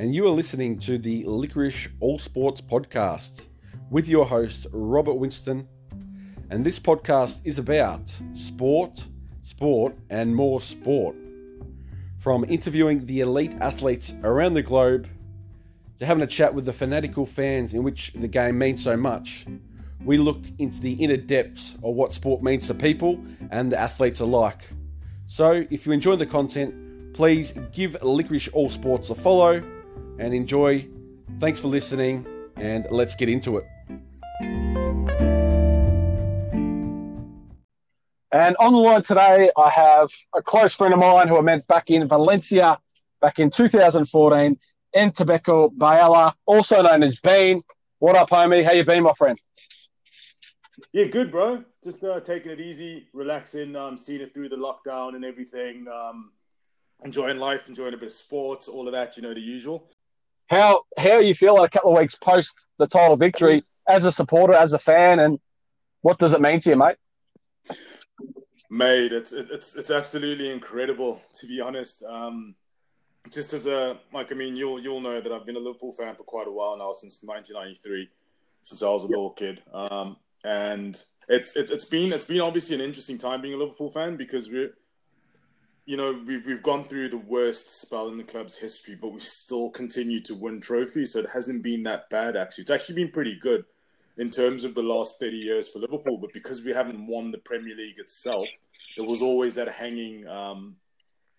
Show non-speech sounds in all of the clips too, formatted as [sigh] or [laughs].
and you are listening to the Licorice All Sports Podcast with your host, Robert Winston. And this podcast is about sport, sport, and more sport. From interviewing the elite athletes around the globe to having a chat with the fanatical fans in which the game means so much, we look into the inner depths of what sport means to people and the athletes alike. So, if you enjoy the content, please give Licorice All Sports a follow and enjoy. Thanks for listening, and let's get into it. And on the line today, I have a close friend of mine who I met back in Valencia back in 2014, Ntobeko Biala, also known as Bean. What up, homie? How you been, my friend? Yeah, good, bro. Just uh, taking it easy, relaxing, um, seeing it through the lockdown and everything. Um, enjoying life, enjoying a bit of sports, all of that. You know, the usual. How how you feel a couple of weeks post the title victory as a supporter, as a fan, and what does it mean to you, mate? Mate, it's it's it's absolutely incredible to be honest. Um, just as a like, I mean, you'll you'll know that I've been a Liverpool fan for quite a while now, since 1993, since I was a yep. little kid. Um, and it's, it's it's been it's been obviously an interesting time being a Liverpool fan because we're you know we've we've gone through the worst spell in the club's history, but we still continue to win trophies, so it hasn't been that bad actually. It's actually been pretty good in terms of the last 30 years for Liverpool, but because we haven't won the Premier League itself, there was always that hanging um,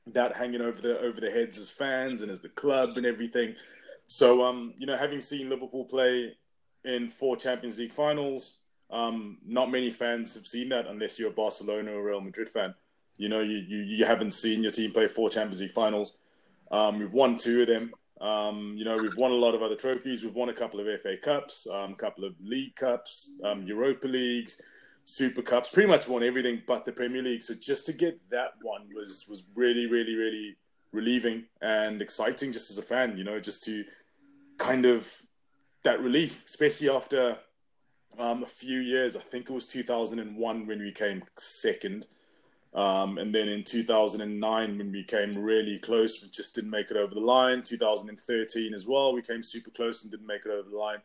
that hanging over the over the heads as fans and as the club and everything. So um, you know, having seen Liverpool play in four Champions League finals, um, not many fans have seen that unless you're a Barcelona or Real Madrid fan. You know, you, you, you haven't seen your team play four Champions League finals. Um, we've won two of them. Um, you know, we've won a lot of other trophies. We've won a couple of FA Cups, a um, couple of League Cups, um, Europa Leagues, Super Cups. Pretty much won everything but the Premier League. So just to get that one was was really, really, really relieving and exciting. Just as a fan, you know, just to kind of that relief, especially after um, a few years. I think it was 2001 when we came second. Um, and then in 2009, when we came really close, we just didn't make it over the line. 2013 as well, we came super close and didn't make it over the line.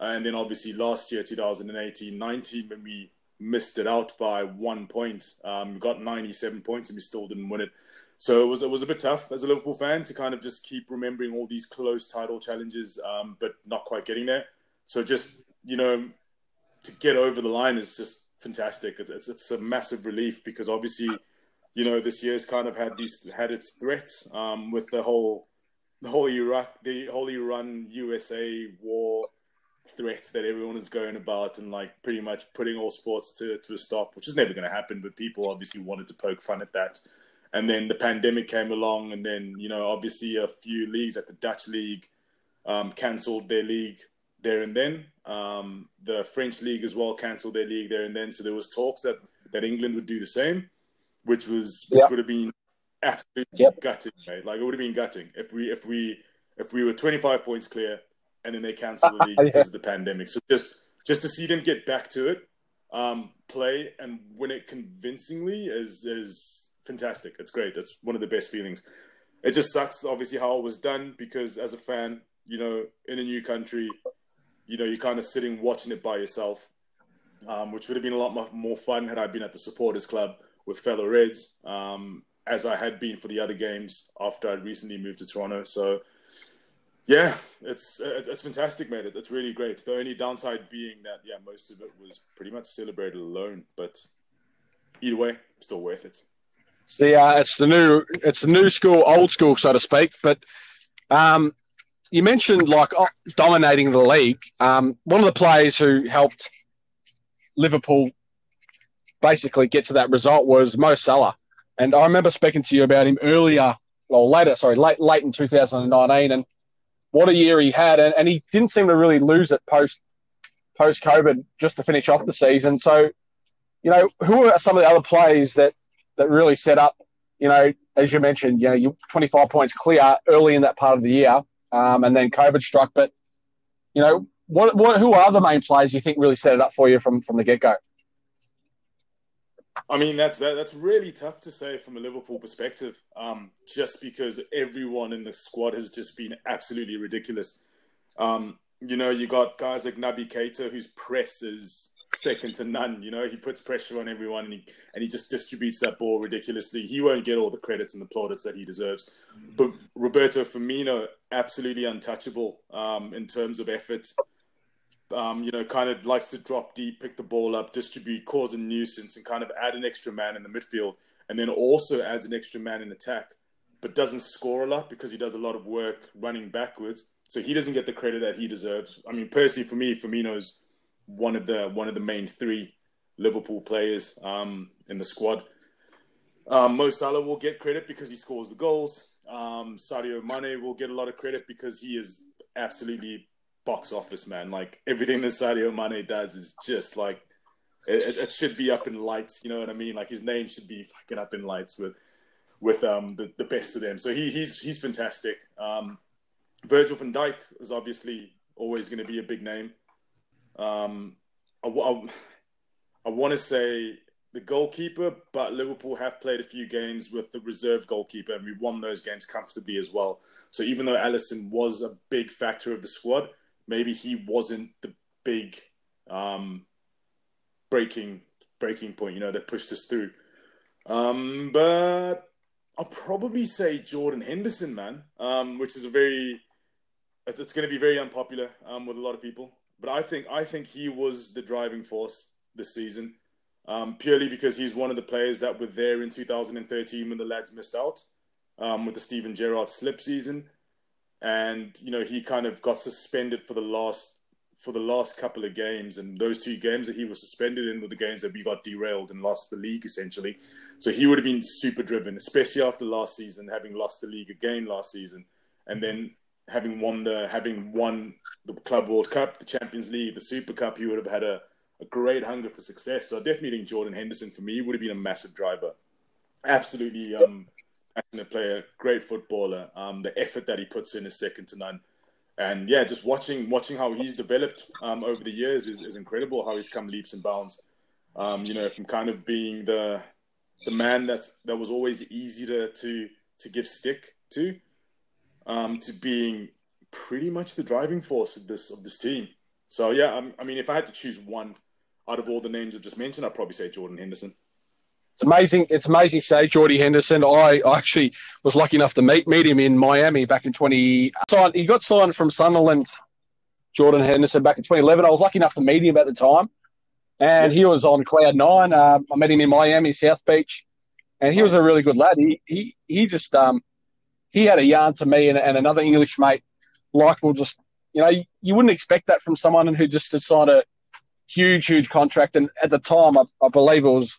And then obviously last year, 2018 19, when we missed it out by one point, um, we got 97 points and we still didn't win it. So it was it was a bit tough as a Liverpool fan to kind of just keep remembering all these close title challenges, um, but not quite getting there. So just you know to get over the line is just fantastic. It's, it's, it's a massive relief because obviously, you know, this year's kind of had these had its threats um, with the whole the whole Iraq the whole Iran USA war threat that everyone is going about and like pretty much putting all sports to to a stop, which is never going to happen. But people obviously wanted to poke fun at that. And then the pandemic came along, and then you know obviously a few leagues, like the Dutch league, um, cancelled their league there and then. Um, the French league as well cancelled their league there and then. So there was talks that, that England would do the same, which was which yep. would have been absolutely yep. gutting, right? Like it would have been gutting if we if we if we were 25 points clear and then they cancelled the [laughs] league yeah. because of the pandemic. So just just to see them get back to it, um, play and win it convincingly is is fantastic. It's great. It's one of the best feelings. It just sucks, obviously, how it was done because as a fan, you know, in a new country, you know, you're kind of sitting watching it by yourself, um, which would have been a lot more fun had I been at the supporters club with fellow Reds, um, as I had been for the other games after I'd recently moved to Toronto. So, yeah, it's it's fantastic, mate. It's really great. The only downside being that, yeah, most of it was pretty much celebrated alone, but either way, still worth it. See, it's the new it's the new school, old school, so to speak. But um, you mentioned like dominating the league. Um, one of the players who helped Liverpool basically get to that result was Mo Salah, and I remember speaking to you about him earlier, or later, sorry, late late in 2019, and what a year he had, and, and he didn't seem to really lose it post post COVID just to finish off the season. So, you know, who are some of the other players that that really set up? You know, as you mentioned, you know, you're 25 points clear early in that part of the year um, and then COVID struck. But you know, what, what, who are the main players you think really set it up for you from from the get go? I mean, that's that, that's really tough to say from a Liverpool perspective, um, just because everyone in the squad has just been absolutely ridiculous. Um, you know, you got guys like Naby Keita, whose press is second to none. You know, he puts pressure on everyone and he and he just distributes that ball ridiculously. He won't get all the credits and the plaudits that he deserves. But Roberto Firmino, absolutely untouchable um, in terms of effort. Um, you know, kind of likes to drop deep, pick the ball up, distribute, cause a nuisance, and kind of add an extra man in the midfield, and then also adds an extra man in attack, but doesn't score a lot because he does a lot of work running backwards. So he doesn't get the credit that he deserves. I mean, personally, for me, Firmino's one of the one of the main three Liverpool players um, in the squad. Um, Mo Salah will get credit because he scores the goals. Um, Sadio Mane will get a lot of credit because he is absolutely box office man. Like everything that Sadio Mane does is just like it, it, should be up in lights. You know what I mean? Like his name should be fucking up in lights with with um the, the best of them. So he he's he's fantastic. Um, Virgil van Dijk is obviously always going to be a big name. Um, I, I, I want to say the goalkeeper, but Liverpool have played a few games with the reserve goalkeeper, and we won those games comfortably as well. So even though Alisson was a big factor of the squad, maybe he wasn't the big um, breaking breaking point, you know, that pushed us through. Um, but I'll probably say Jordan Henderson, man, um, which is a very it's, it's going to be very unpopular um, with a lot of people. But I think I think he was the driving force this season, um, purely because he's one of the players that were there in 2013 when the lads missed out um, with the Steven Gerrard slip season, and you know he kind of got suspended for the last for the last couple of games, and those two games that he was suspended in were the games that we got derailed and lost the league essentially. So he would have been super driven, especially after last season, having lost the league again last season, and then having won the having won the Club World Cup, the Champions League, the Super Cup, he would have had a, a great hunger for success. So I definitely think Jordan Henderson for me would have been a massive driver. Absolutely um, passionate player, great footballer. Um, the effort that he puts in is second to none. And yeah, just watching watching how he's developed um, over the years is, is incredible. How he's come leaps and bounds. Um, you know, from kind of being the the man that that was always easy to to to give stick to, um, to being pretty much the driving force of this of this team. So yeah, I'm, i mean, if I had to choose one out of all the names I've just mentioned, I'd probably say Jordan Henderson. It's amazing. It's amazing to say Jordy Henderson. I I actually was lucky enough to meet meet him in Miami back in 20. Signed, He got signed from Sunderland. Jordan Henderson back in 2011. I was lucky enough to meet him at the time, and he was on cloud nine. Uh, I met him in Miami, South Beach, and he nice. was a really good lad. He he he just um he had a yarn to me and, and another English mate. Will just, you know, you, you, wouldn't expect that from someone who just had signed a huge, huge contract. And at the time, I, I believe it was,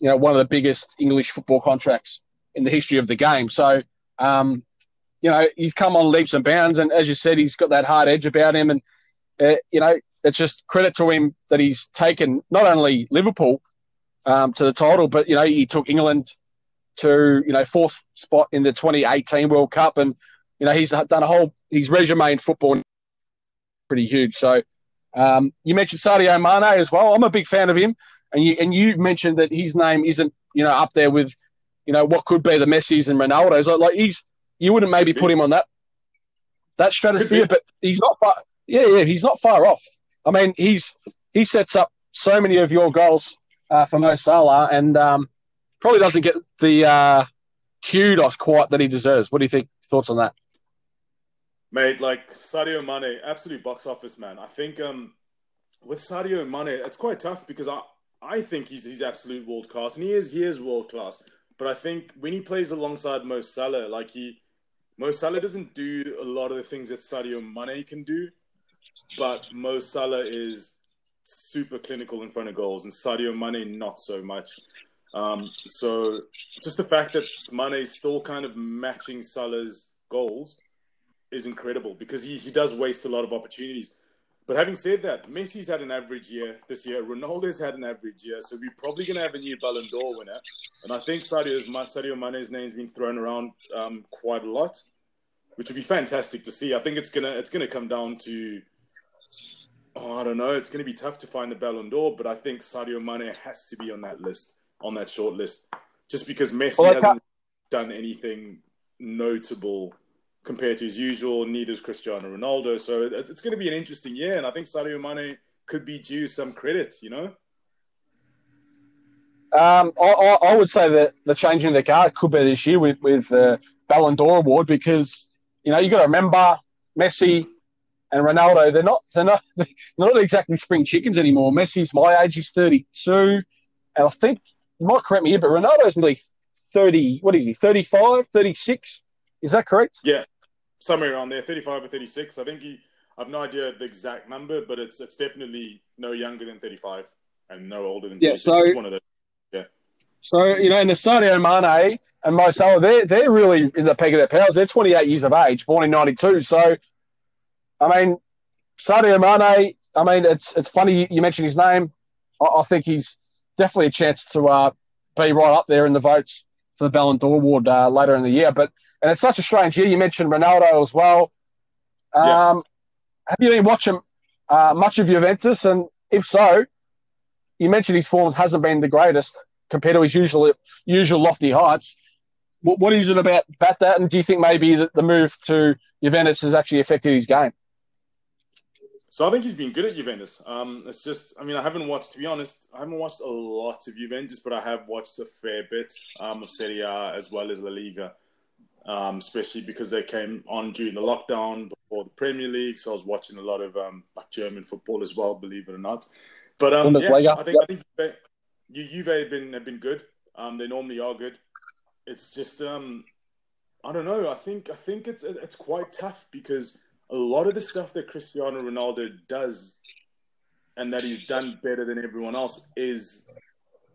you know, one of the biggest English football contracts in the history of the game. So, um, you know, he's come on leaps and bounds. And as you said, he's got that hard edge about him. And, uh, you know, it's just credit to him that he's taken not only Liverpool um, to the title, but, you know, he took England to you know fourth spot in the 2018 World Cup, and you know he's done a whole his resume in football pretty huge. So um, you mentioned Sadio Mane as well. I'm a big fan of him, and you and you mentioned that his name isn't you know up there with you know what could be the Messi's and Ronaldo's. Like, like he's you wouldn't maybe put him on that that stratosphere, but he's not far. Yeah, yeah, he's not far off. I mean, he's he sets up so many of your goals uh, for Mo Salah, and um, probably doesn't get the uh, kudos quite that he deserves. What do you think? Thoughts on that? Mate, like Sadio Mane, absolute box office man. I think um, with Sadio Mane, it's quite tough because I, I think he's he's absolute world class, and he is he is world class. But I think when he plays alongside Mo Salah, like he Mo Salah doesn't do a lot of the things that Sadio Mane can do, but Mo Salah is super clinical in front of goals, and Sadio Mane not so much. Um, so just the fact that Mane is still kind of matching Salah's goals is incredible because he, he does waste a lot of opportunities. But having said that, Messi's had an average year this year. Ronaldo's had an average year, so we're probably going to have a new Ballon d'Or winner. And I think Sadio's, Sadio Mane's name's been thrown around um, quite a lot, which would be fantastic to see. I think it's gonna it's gonna come down to oh, I don't know. It's going to be tough to find a Ballon d'Or, but I think Sadio Mane has to be on that list on that short list, just because Messi well, hasn't done anything notable compared to his usual. Neither is Cristiano Ronaldo, so it's going to be an interesting year, and I think Sadio Mane could be due some credit. You know. Um, I, I, would say that the changing of the guard could be this year with with the Ballon d'Or award because you know you got to remember Messi and Ronaldo. They're not they're not [laughs] they're not exactly spring chickens anymore. Messi's my age; he's thirty two, and I think you might correct me here, but Ronaldo's nearly thirty. What is he? 35, 36? Is that correct? Yeah, somewhere around there, thirty-five or thirty-six. I think he. I have no idea the exact number, but it's it's definitely no younger than thirty-five and no older than. Yeah, so one of those. Yeah. So you know, and the Sadio Mane and Mo Salah, they're they're really in the peak of their powers. They're 28 years of age, born in '92. So, I mean, Sadio Mane. I mean, it's it's funny you mentioned his name. I, I think he's definitely a chance to uh, be right up there in the votes for the Ballon d'Or award uh, later in the year. But and it's such a strange year. You mentioned Ronaldo as well. Um, yeah. Have you been watching uh, much of Juventus? And if so, you mentioned his form hasn't been the greatest compared to his usual usual lofty heights. What, what is it about, about that? And do you think maybe the, the move to Juventus has actually affected his game? So I think he's been good at Juventus. Um, it's just, I mean, I haven't watched, to be honest, I haven't watched a lot of Juventus, but I have watched a fair bit um, of Serie A as well as La Liga, um, especially because they came on during the lockdown before the Premier League. So I was watching a lot of um, like German football as well, believe it or not. But um, yeah, I think I think Juve, Juve have been have been good. Um, they normally are good. It's just um, I don't know. I think I think it's it's quite tough because a lot of the stuff that Cristiano Ronaldo does and that he's done better than everyone else is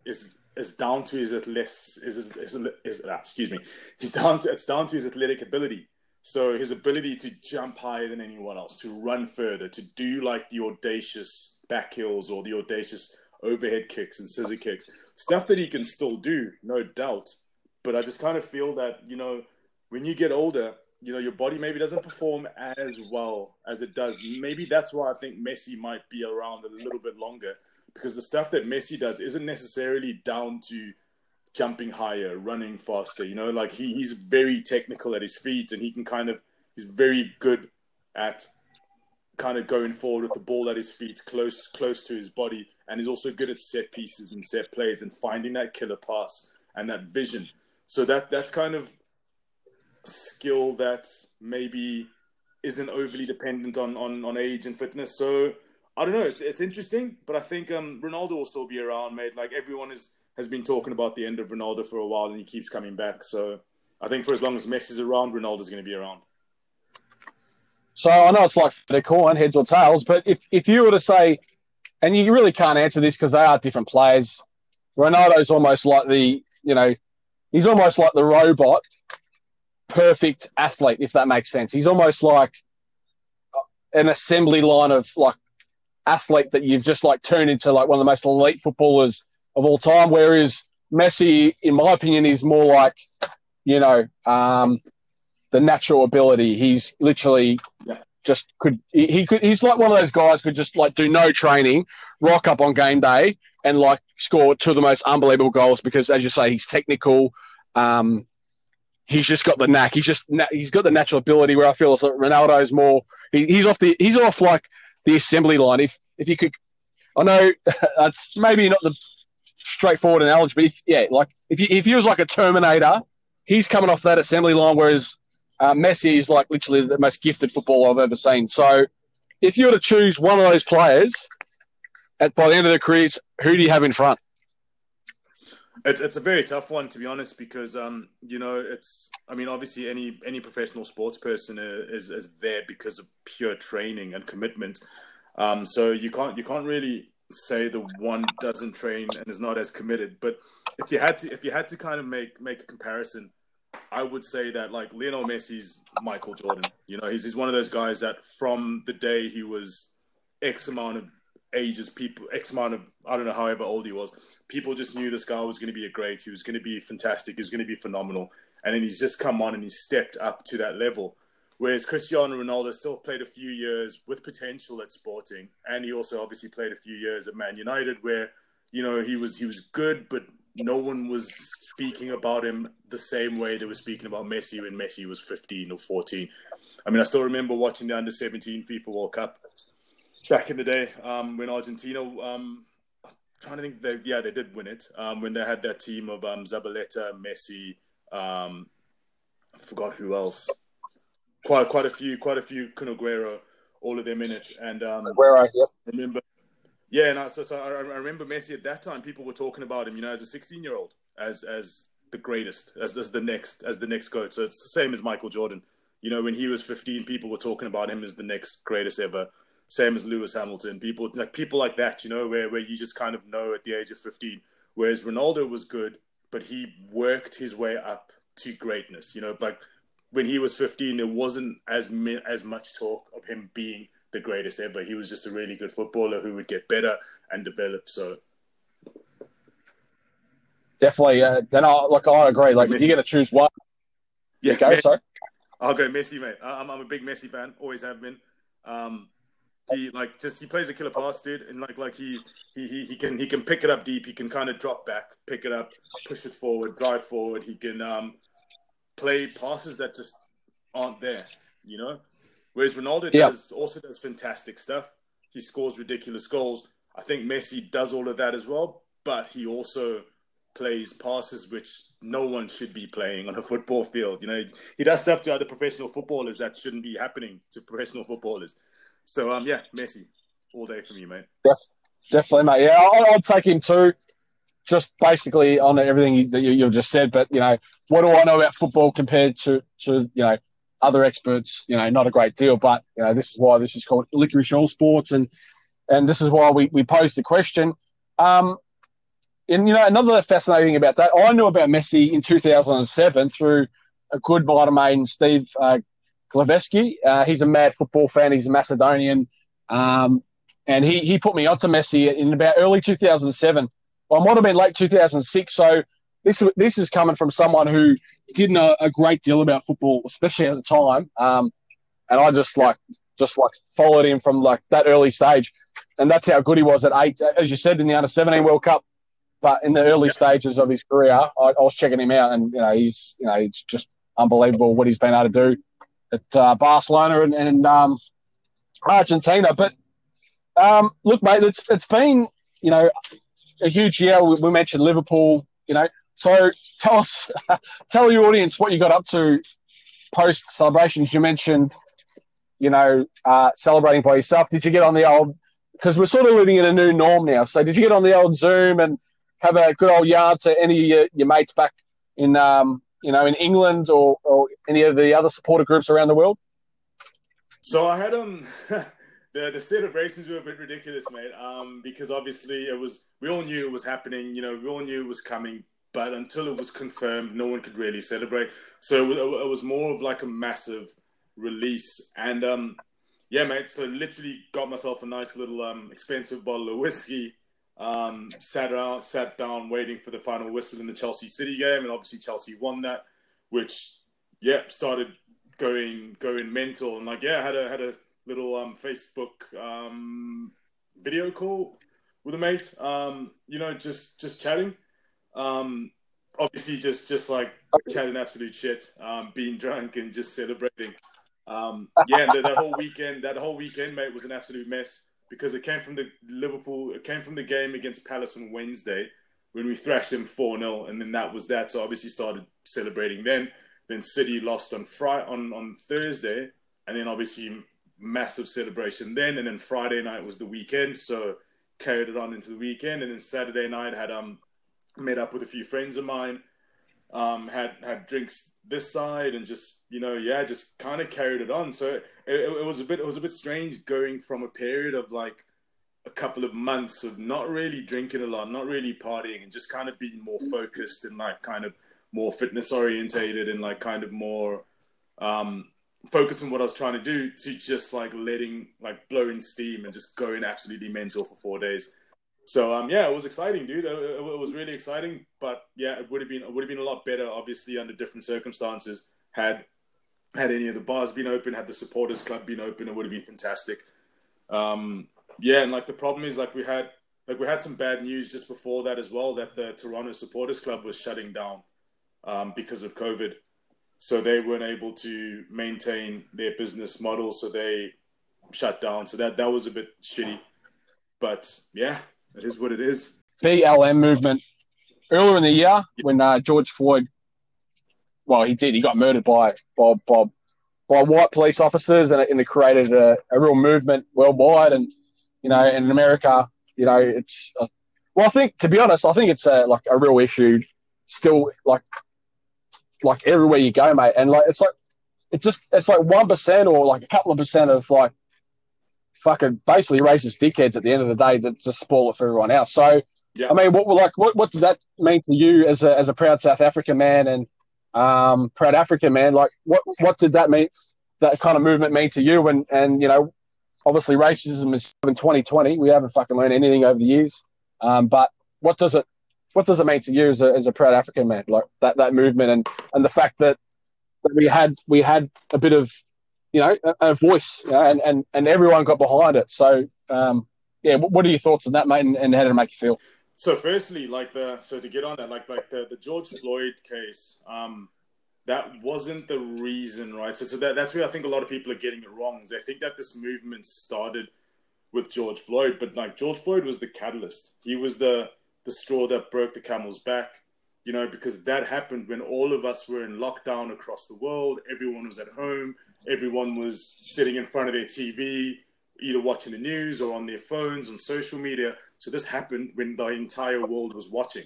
is is down to his athletics is, is, is, is ah, excuse me. He's down to it's down to his athletic ability. So his ability to jump higher than anyone else to run further to do like the audacious back heels or the audacious overhead kicks and scissor kicks. Stuff that he can still do no doubt. But i just kind of feel that you know when you get older you know your body maybe doesn't perform as well as it does. Maybe that's why I think Messi might be around a little bit longer because the stuff that Messi does isn't necessarily down to jumping higher, running faster. You know, like he, he's very technical at his feet and he can kind of he's very good at kind of going forward with the ball at his feet, close close to his body, and he's also good at set pieces and set plays and finding that killer pass and that vision. So that that's kind of skill that maybe isn't overly dependent on, on, on age and fitness. So I don't know. It's it's interesting, but I think um, Ronaldo will still be around, mate. Like everyone is has been talking about the end of Ronaldo for a while, and he keeps coming back. So I think for as long as Messi's around, Ronaldo's going to be around. So I know it's like the coin, heads or tails, but if if you were to say, and you really can't answer this because they are different players. Ronaldo's almost like the you know, he's almost like the robot perfect athlete, if that makes sense. He's almost like an assembly line of like athlete that you've just like turned into like one of the most elite footballers of all time. Whereas Messi, in my opinion, is more like, you know, um, the natural ability. He's literally just could he, he could he's like one of those guys could just like do no training, rock up on game day and like score two of the most unbelievable goals because as you say, he's technical. Um, he's just got the knack. He's just he's got the natural ability where I feel like Ronaldo's more. He, he's off the he's off like the assembly line. If if you could, I know [laughs] that's maybe not the straightforward analogy, but if, yeah, like if you, if he was like a Terminator, he's coming off that assembly line, whereas uh, Messi is like literally the most gifted footballer I've ever seen. So if you were to choose one of those players at by the end of their careers, who do you have in front? It's it's a very tough one to be honest because um you know it's I mean obviously any any professional sports person is is there because of pure training and commitment, um so you can't you can't really say the one doesn't train and is not as committed. But if you had to if you had to kind of make make a comparison, I would say that like Lionel Messi's Michael Jordan. You know he's he's one of those guys that from the day he was X amount of ages, people X amount of I don't know however old he was people just knew this guy was going to be a great. He was going to be fantastic. He was going to be phenomenal. And then he's just come on and he's stepped up to that level. Whereas Cristiano Ronaldo still played a few years with potential at Sporting, and he also obviously played a few years at Man United, where you know he was he was good, but no one was speaking about him the same way they were speaking about Messi when Messi was 15 or 14. I mean, I still remember watching the under 17 FIFA World Cup back in the day um, when Argentina. Um, trying to think, they, yeah, they did win it um, when they had that team of um, Zabaleta, Messi. Um, I forgot who else. Quite, quite a few, quite a few. Kun all of them in it, and um, Aguero, yep. remember yeah, and I, so, so I, I, remember Messi at that time. People were talking about him, you know, as a 16 year old, as as the greatest, as as the next, as the next goat. So it's the same as Michael Jordan. You know, when he was 15, people were talking about him as the next greatest ever. Same as Lewis Hamilton. People like people like that, you know, where where you just kind of know at the age of 15. Whereas Ronaldo was good, but he worked his way up to greatness. You know, like when he was 15, there wasn't as as much talk of him being the greatest ever. He was just a really good footballer who would get better and develop. So definitely, uh, then I like I agree. Like Messi. if you're going to choose one, yeah, go. Messi. Sorry, I'll go Messi, mate. I'm, I'm a big Messi fan. Always have been. Um, he like just he plays a killer pass, dude, and like like he he he, he can he can pick it up deep. He can kind of drop back, pick it up, push it forward, drive forward. He can um play passes that just aren't there. You know, Whereas Ronaldo yep. does also does fantastic stuff. He scores ridiculous goals. I think Messi does all of that as well, but he also plays passes which no one should be playing on a football field. You know, he does stuff to other professional footballers that shouldn't be happening to professional footballers. So, um, yeah, Messi, all day from you, mate. Definitely, mate. Yeah, I'll, I'll take him too. Just basically on everything that you, you've just said, but you know, what do I know about football compared to to you know other experts, you know, not a great deal. But you know, this is why this is called licorice all sports, and and this is why we we posed the question. Um, and you know, another fascinating thing about that, I knew about Messi in 2007 through a good mate of mine, Steve uh, Glaveski. Uh, he's a mad football fan. He's a Macedonian, um, and he he put me onto Messi in about early 2007. Well, I might have been late 2006. So this this is coming from someone who didn't know a great deal about football, especially at the time. Um, and I just like just like followed him from like that early stage, and that's how good he was at eight, as you said in the under seventeen World Cup. But in the early yeah. stages of his career, I, I, was checking him out, and you know he's you know it's just unbelievable what he's been able to do at uh, Barcelona and, and um, Argentina. But um, look, mate, it's it's been you know a huge year. We, we mentioned Liverpool. You know, so tell us, [laughs] tell your audience what you got up to post celebrations. You mentioned, you know, uh, celebrating by yourself. Did you get on the old? Because we're sort of living in a new norm now. So did you get on the old Zoom and have a good old yard to any of your, your mates back in, um, you know, in England or, or any of the other supporter groups around the world? So I had um. [laughs] the the celebrations were a bit ridiculous, mate. Um, because obviously it was we all knew it was happening. You know, we all knew it was coming but until it was confirmed, no one could really celebrate. So it was more of like a massive release. And um, yeah, mate. So literally got myself a nice little um, expensive bottle of whiskey. Um, sat around, sat down, waiting for the final whistle in the Chelsea City game, and obviously Chelsea won that, which yeah started going going mental. And like yeah, had a had a little um, Facebook um, video call with a mate. Um, you know, just just chatting. Um, obviously, just just like chatting absolute shit, um, being drunk and just celebrating. Yeah, that, that whole weekend, that whole weekend, mate, was an absolute mess because it came from the Liverpool, it came from the game against Palace on Wednesday when we thrashed them 4 0, and then that was that. So obviously started celebrating then. Then City lost on Friday, on, on Thursday, and then obviously massive celebration then. And then Friday night was the weekend, so carried it on into the weekend. And then Saturday night had um met up with a few friends of mine, um, had had drinks this side, and just you know, yeah, just kind of carried it on. So it, it, was a bit it was a bit strange going from a period of like a couple of months of not really drinking a lot, not really partying, and just kind of being more focused and like kind of more fitness orientated and like kind of more um, focus on what I was trying to do to just like letting like blowing steam and just going absolutely mental for four days. So um, yeah, it was exciting, dude. It, it, was really exciting, but yeah, it would have been it would have been a lot better, obviously, under different circumstances. Had had any of the bars been open, had the supporters club been open, it would have been fantastic. Um, yeah, and like the problem is, like we had like we had some bad news just before that as well that the Toronto Supporters Club was shutting down um, because of COVID. So they weren't able to maintain their business model, so they shut down. So that that was a bit shitty. But yeah, it is what it is. BLM movement earlier in the year when uh, George Floyd, well, he did. He got murdered by Bob Bob by white police officers, and it, and it created a, a, real movement worldwide. And you know, in America, you know, it's uh, well, I think to be honest, I think it's a, like a real issue still, like like everywhere you go, mate. And like it's like it's just it's like one percent or like a couple of percent of like fucking basically racist dickheads at the end of the day that just spoil it for everyone else. So yeah. I mean, what like what what does that mean to you as a as a proud South African man and um, proud African man? Like, what what did that mean? That kind of movement mean to you? And and you know, obviously, racism is in 2020. We haven't fucking learned anything over the years. Um, but what does it what does it mean to you as a as a proud African man? Like that that movement and and the fact that, that we had we had a bit of you know a, a voice you know, and and and everyone got behind it. So um, yeah, what are your thoughts on that, mate? And, and how did it make you feel? So firstly, like the so to get on that, like like the, the George Floyd case, um, that wasn't the reason, right? So so that that's where I think a lot of people are getting it wrong. They think that this movement started with George Floyd, but like George Floyd was the catalyst. He was the the straw that broke the camel's back, you know, because that happened when all of us were in lockdown across the world. Everyone was at home. Everyone was sitting in front of their TV, either watching the news or on their phones on social media so this happened when the entire world was watching.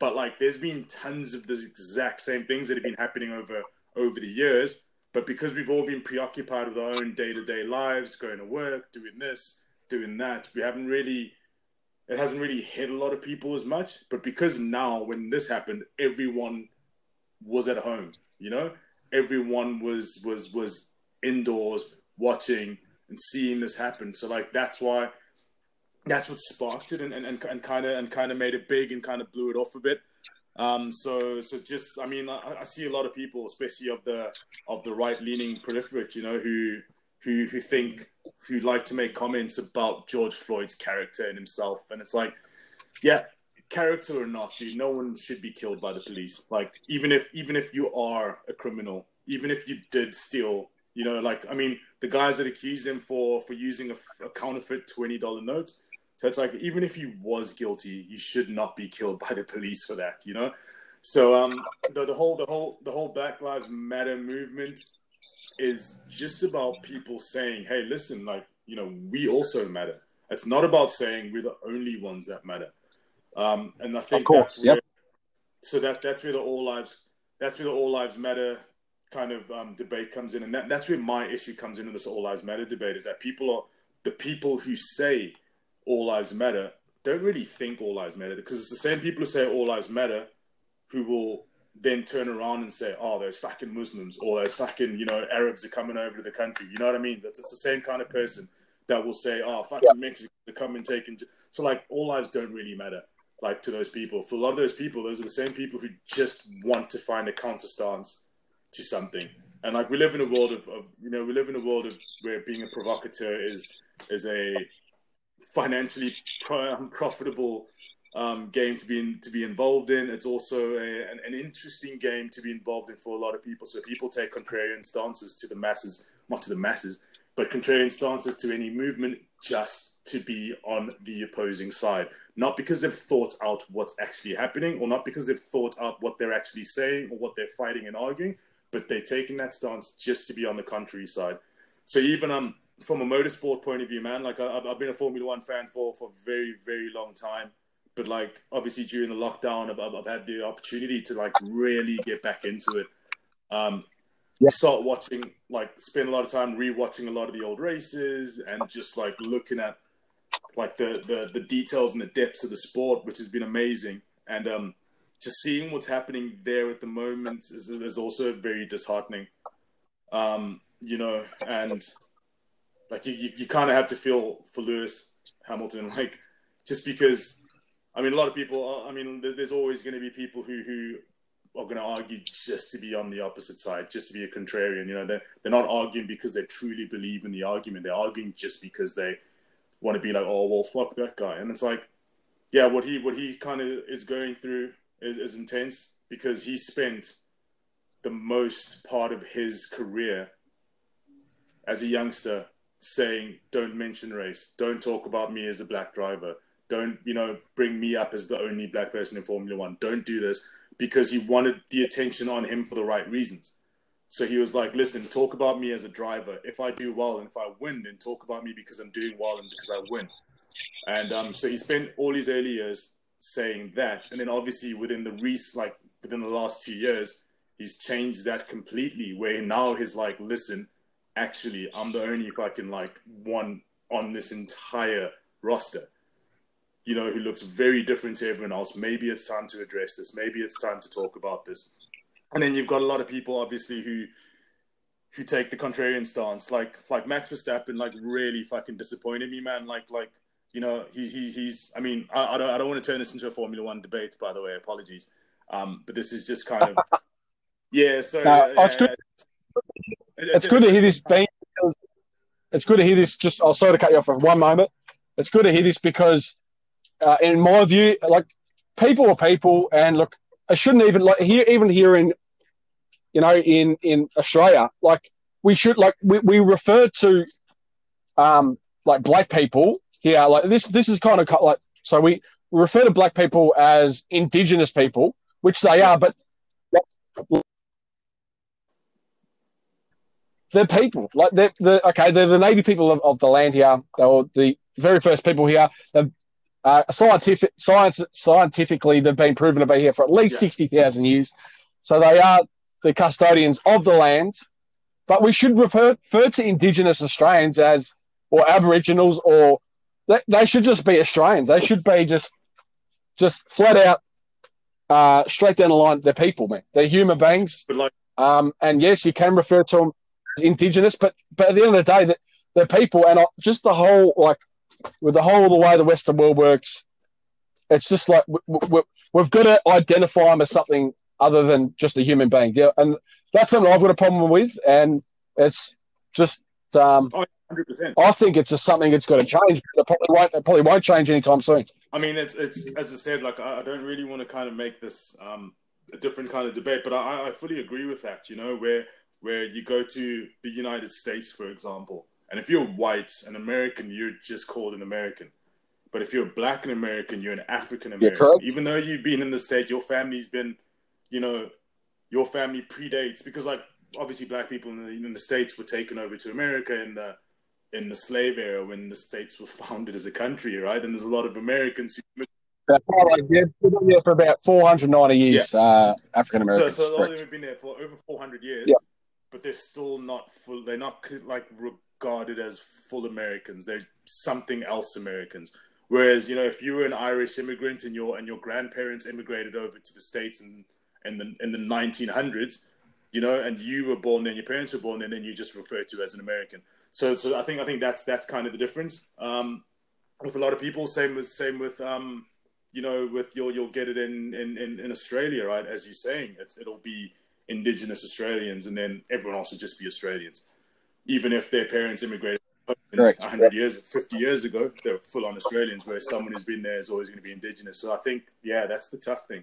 But like, there's been tons of the exact same things that have been happening over over the years. But because we've all been preoccupied with our own day to day lives, going to work, doing this, doing that, we haven't really. It hasn't really hit a lot of people as much. But because now, when this happened, everyone was at home. You know, everyone was was was indoors watching and seeing this happen. So like that's why that's what sparked it and, and, and kind of and kind of made it big and kind of blew it off a bit. Um, so so just I mean I, I, see a lot of people, especially of the of the right leaning proliferate, you know, who who who think who like to make comments about George Floyd's character and himself, and it's like, yeah, character or not, dude, no one should be killed by the police. Like even if even if you are a criminal, even if you did steal, you know, like I mean the guys that accuse him for for using a, a counterfeit twenty dollar note so it's like even if you was guilty, you should not be killed by the police for that, you know. So um, the, the whole the whole the whole Black Lives Matter movement is just about people saying, "Hey, listen, like you know, we also matter." It's not about saying we're the only ones that matter. Um, and I think course, that's where, yep. so that that's where the all lives that's where the all lives matter kind of um, debate comes in, and that, that's where my issue comes into this all lives matter debate is that people are the people who say all lives matter don't really think all lives matter because it's the same people who say all lives matter who will then turn around and say, oh, those fucking Muslims or those fucking, you know, Arabs are coming over to the country. You know what I mean? That's it's the same kind of person that will say, oh, fucking yeah. Mexico, they come and take. And so, like, all lives don't really matter, like, to those people. For a lot of those people, those are the same people who just want to find a counter stance to something. And, like, we live in a world of, of you know, we live in a world of where being a provocateur is is a financially profitable um, game to be in, to be involved in. It's also a, an, an, interesting game to be involved in for a lot of people. So people take contrarian stances to the masses, not to the masses, but contrarian stances to any movement just to be on the opposing side. Not because they've thought out what's actually happening, or not because they've thought out what they're actually saying or what they're fighting and arguing, but they're taking that stance just to be on the contrary side. So even um from a motorsport point of view, man, like I, have been a Formula One fan for for a very very long time, but like obviously during the lockdown, I've, I've had the opportunity to like really get back into it. Um, yeah. Start watching, like spend a lot of time rewatching a lot of the old races and just like looking at like the the, the details and the depths of the sport, which has been amazing. And um, just seeing what's happening there at the moment is, is also very disheartening. Um, you know, and like you, you, you kind of have to feel for Lewis Hamilton, [laughs] like just because. I mean, a lot of people. I mean, there's always going to be people who who are going to argue just to be on the opposite side, just to be a contrarian. You know, they're they're not arguing because they truly believe in the argument. They're arguing just because they want to be like, oh well, fuck that guy. And it's like, yeah, what he what he kind of is going through is, is intense because he spent the most part of his career as a youngster saying, "Don't mention race. Don't talk about me as a black driver. Don't you know bring me up as the only black person in Formula One. Don't do this." Because he wanted the attention on him for the right reasons. So he was like, "Listen, talk about me as a driver. If I do well and if I win, then talk about me because I'm doing well and because I win." And um, so he spent all his early years saying that, and then obviously within the Reese, like within the last two years, he's changed that completely. Where now he's like, "Listen, actually, I'm the only fucking like one on this entire roster." You know, who looks very different to everyone else. Maybe it's time to address this. Maybe it's time to talk about this. And then you've got a lot of people, obviously, who who take the contrarian stance, like like Max Verstappen, like really fucking disappointed me, man. Like like you know, he, he he's. I mean, I, I, don't I don't want to turn this into a Formula One debate. By the way, apologies. Um, but this is just kind of [laughs] yeah. So uh, oh, it's good. It's, it's good to hear this. [laughs] Bean, it's good to hear this. Just I'll sorry to cut you off for one moment. It's good to hear this because, uh, in my view, like people are people, and look, I shouldn't even like here, even here in, you know, in in Australia, like we should like we, we refer to, um, like black people here. Like this, this is kind of like so we refer to black people as indigenous people, which they are, but they're people. Like they're, okay. They're the native people of, of the land here. They were the very first people here. They've, uh, scientific, science, scientifically, they've been proven to be here for at least yeah. sixty thousand years. So they are the custodians of the land. But we should refer, refer to Indigenous Australians as or Aboriginals or they, they should just be Australians. They should be just just flat out uh, straight down the line. They're people, man. They're human beings. Um, and yes, you can refer to them as indigenous, but but at the end of the day, that they're people, and just the whole like with the whole the way the Western world works, it's just like we, we've got to identify them as something other than just a human being. Yeah, and that's something I've got a problem with, and it's just um, oh, 100%. I think it's just something that's got to change. But it probably won't. It probably won't change anytime soon. I mean, it's it's as I said. Like I, I don't really want to kind of make this um, a different kind of debate, but I, I fully agree with that. You know, where where you go to the United States, for example, and if you're white and American, you're just called an American. But if you're black and American, you're an African American. Even though you've been in the state, your family's been, you know, your family predates because like obviously black people in the, in the states were taken over to America in the in the slave era when the states were founded as a country, right? And there's a lot of Americans who. They've been there for about 490 years, yeah. uh, African Americans. So, so a lot of them have been there for over 400 years, yeah. but they're still not full. They're not like regarded as full Americans. They're something else Americans. Whereas, you know, if you were an Irish immigrant and your and your grandparents immigrated over to the states in in the in the 1900s, you know, and you were born there, your parents were born and then you just referred to as an American. So, so I think I think that's that's kind of the difference um, with a lot of people. Same with same with um, you know with you'll you'll get it in, in, in, in Australia, right? As you're saying, it's, it'll be Indigenous Australians, and then everyone else will just be Australians, even if their parents immigrated. 100 years, 50 years ago, they're full on Australians, where someone who's been there is always going to be indigenous. So I think, yeah, that's the tough thing.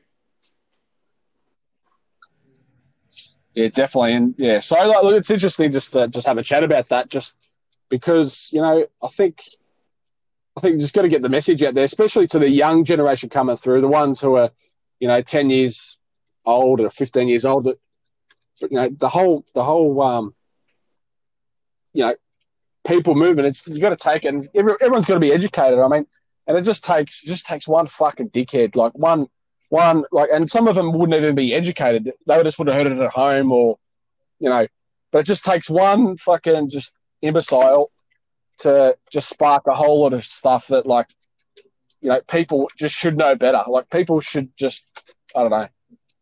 Yeah, definitely, and yeah. So like, look, it's interesting just to just have a chat about that, just because you know I think I think just got to get the message out there, especially to the young generation coming through, the ones who are you know ten years old or fifteen years old. That you know the whole the whole um, you know people movement. It's you got to take it. And every, everyone's got to be educated. I mean, and it just takes just takes one fucking dickhead, like one one like, and some of them wouldn't even be educated. They just would have heard it at home, or you know. But it just takes one fucking just imbecile to just spark a whole lot of stuff that, like, you know, people just should know better. Like, people should just, I don't know.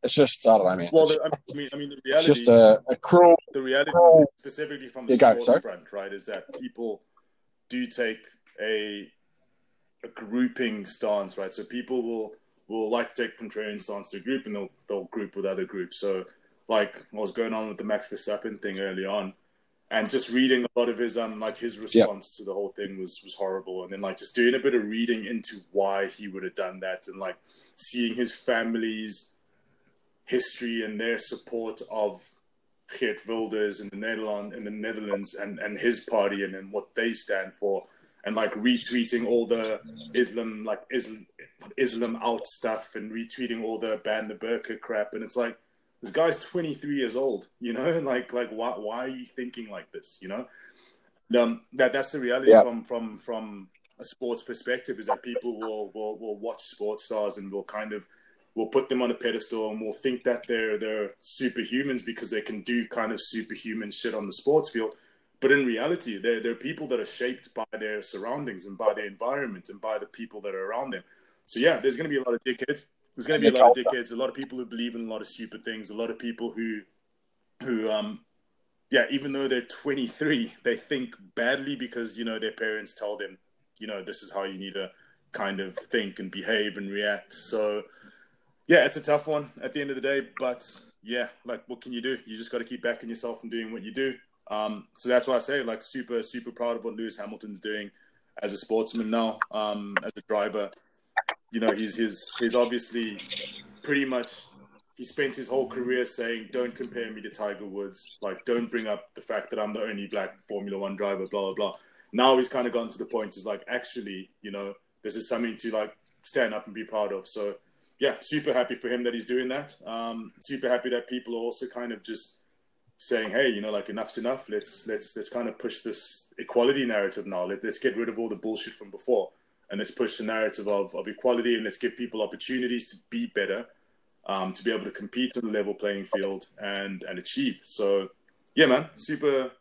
It's just, I don't know. Well, the, I mean, I mean, the reality, it's just a, a cruel. The reality, cruel, specifically from the sports go, front, right, is that people do take a a grouping stance, right? So people will will like to take a contrarian stance to a group and they'll they'll group with other groups. So like what was going on with the Max Verstappen thing early on, and just reading a lot of his um like his response yep. to the whole thing was was horrible and then like just doing a bit of reading into why he would have done that and like seeing his family's history and their support of Geert Wilders in the Netherlands in the Netherlands and and his party and, and what they stand for and like retweeting all the Islam like Islam Islam out stuff and retweeting all the ban the burqa crap and it's like this guy's 23 years old, you know, and [laughs] like like why why are you thinking like this, you know? Um, that that's the reality yeah. from from from a sports perspective is that people will, will will watch sports stars and will kind of will put them on a pedestal and we'll think that they're they're superhumans because they can do kind of superhuman shit on the sports field. But in reality, they're, they're people that are shaped by their surroundings and by their environment and by the people that are around them. So yeah, there's going to be a lot of dickheads. There's going to be a lot of dickheads, a lot of people who believe in a lot of stupid things, a lot of people who, who, um, yeah, even though they're 23, they think badly because you know their parents tell them, you know, this is how you need to kind of think and behave and react. So, yeah, it's a tough one at the end of the day, but yeah, like what can you do? You just got to keep backing yourself and doing what you do. Um, so that's why I say, like, super, super proud of what Lewis Hamilton's doing as a sportsman now, um, as a driver you know, he's he's he's obviously pretty much he spent his whole career saying, "Don't compare me to Tiger Woods. Like, don't bring up the fact that I'm the only black Formula One driver." Blah blah blah. Now he's kind of gotten to the point. Is like, actually, you know, this is something to like stand up and be proud of. So, yeah, super happy for him that he's doing that. Um, super happy that people are also kind of just saying, "Hey, you know, like enough's enough. Let's let's let's kind of push this equality narrative now. Let, let's get rid of all the bullshit from before." and let's push the narrative of, of equality and let's give people opportunities to be better, um, to be able to compete on the level playing field and and achieve. So, yeah, man, super.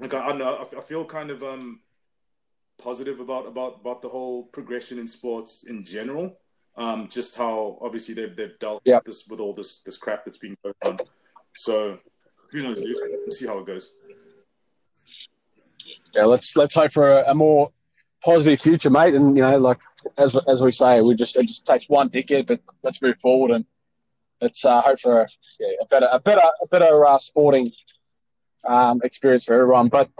Like I, I don't know, I, feel kind of um, positive about about about the whole progression in sports in general. Um, just how obviously they've they've dealt yep. this with all this this crap that's been going on. So who knows, dude? Let's see how it goes. Yeah, let's let's hope for a, a more positive future, mate. And you know, like as as we say, we just it just takes one decade, but let's move forward and let's uh, hope for a, yeah, a better a better a better uh, sporting um, experience for everyone. But